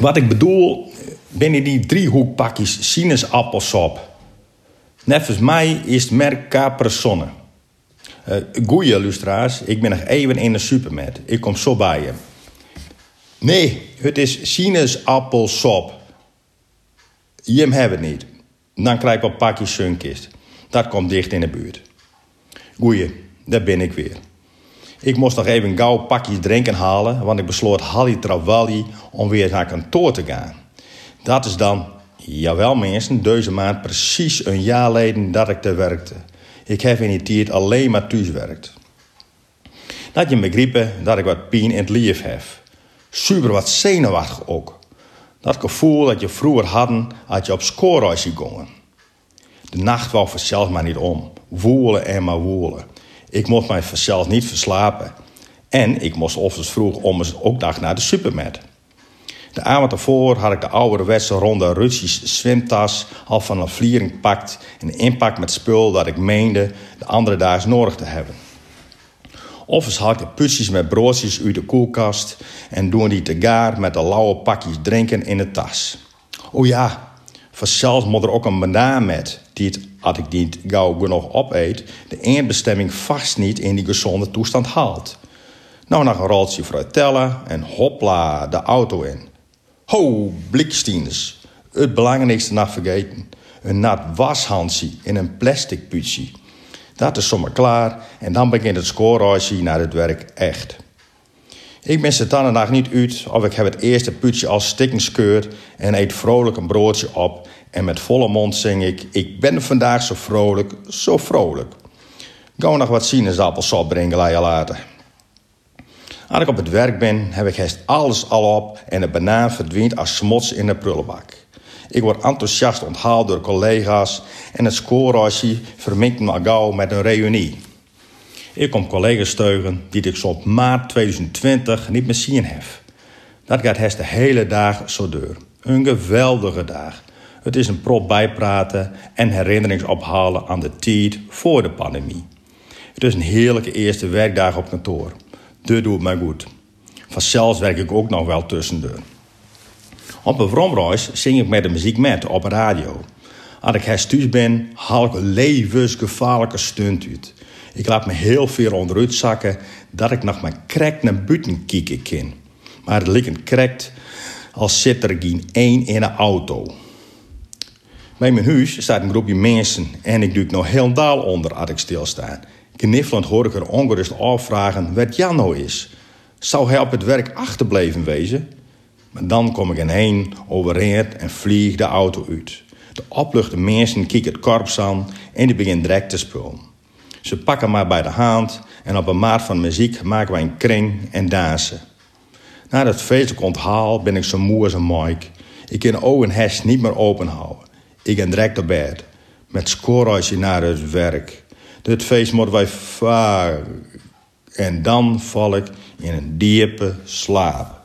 Wat ik bedoel, binnen die driehoekpakjes sinaasappelsap. Net mij is het merk Capri-Sonne. Uh, goeie lustra's, ik ben nog even in de supermarkt. Ik kom zo bij je. Nee, het is sinaasappelsap. Je hem het niet. Dan krijg ik wel pakjes sunkist. Dat komt dicht in de buurt. Goeie, daar ben ik weer. Ik moest nog even gauw pakjes drinken halen, want ik besloot Halli Travalli om weer naar kantoor te gaan. Dat is dan, jawel mensen, deze maand precies een jaar geleden dat ik te werkte. Ik heb in die tijd alleen maar thuis werkt. Dat je begrepen dat ik wat pijn in het lief heb. Super wat zenuwachtig ook. Dat gevoel dat je vroeger hadden als je op schoolreisje gingen. De nacht wou vanzelf maar niet om. Woelen en maar woelen. Ik mocht mij vanzelf niet verslapen. En ik moest ochtends vroeg om ook dag naar de supermarkt. De avond ervoor had ik de ouderwetse ronde Russische zwemtas al van een vliering gepakt en inpakt met spul dat ik meende de andere dagen nodig te hebben. Of had ik putjes met broodjes uit de koelkast en doen die te gaar met de lauwe pakjes drinken in de tas. O ja, vanzelfs moet er ook een banaan met, die het, als ik niet gauw genoeg opeet, de eindbestemming vast niet in die gezonde toestand haalt. Nou, nog een roltje fruitella en hopla, de auto in. Ho, blikstieners. Het belangrijkste nog vergeten. Een nat washandje in een plastic putje. Dat is zomaar klaar en dan begint het schoolreisje naar het werk echt. Ik ben dan dag niet uit of ik heb het eerste putje al stikken scheurd en eet vrolijk een broodje op en met volle mond zing ik: Ik ben vandaag zo vrolijk, zo vrolijk. Gauw nog wat sinaasappelsap brengen later. Als ik op het werk ben, heb ik hest alles al op en de banaan verdwijnt als smots in de prullenbak. Ik word enthousiast onthaald door collega's en het schoolreisje verminkt me gauw met een reunie. Ik kom collega's steugen die ik zo maart 2020 niet meer zien heb. Dat gaat hest de hele dag zo door. Een geweldige dag. Het is een prop bijpraten en herinneringsophalen aan de tijd voor de pandemie. Het is een heerlijke eerste werkdag op kantoor. Dit doet mij goed. Vanzelfs werk ik ook nog wel tussendoor. Op een vromreis zing ik met de muziek met op radio. Als ik thuis ben, haal ik een levensgevaarlijke stunt uit. Ik laat me heel veel onderuit zakken dat ik nog maar krek naar buiten kijken kan. Maar het lijkt krekt als zit er geen één in een auto. Bij mijn huis staat een groepje mensen en ik doe nog heel daal onder als ik stilsta. Kniffelend hoor ik er ongerust afvragen wat Jan nou is. Zou hij op het werk achterbleven wezen? Maar dan kom ik heen, overreed en vlieg de auto uit. De opluchte mensen kijken het korps aan en die beginnen direct te spullen. Ze pakken mij bij de hand en op een maat van muziek maken wij een kring en dansen. Na dat feestelijk onthaal ben ik zo moe als een Mike. Ik kan ogen hest niet meer openhouden. Ik ga direct op bed. Met scorehuisje naar het werk. Dit feest moeten wij vaar. En dan val ik in een diepe slaap.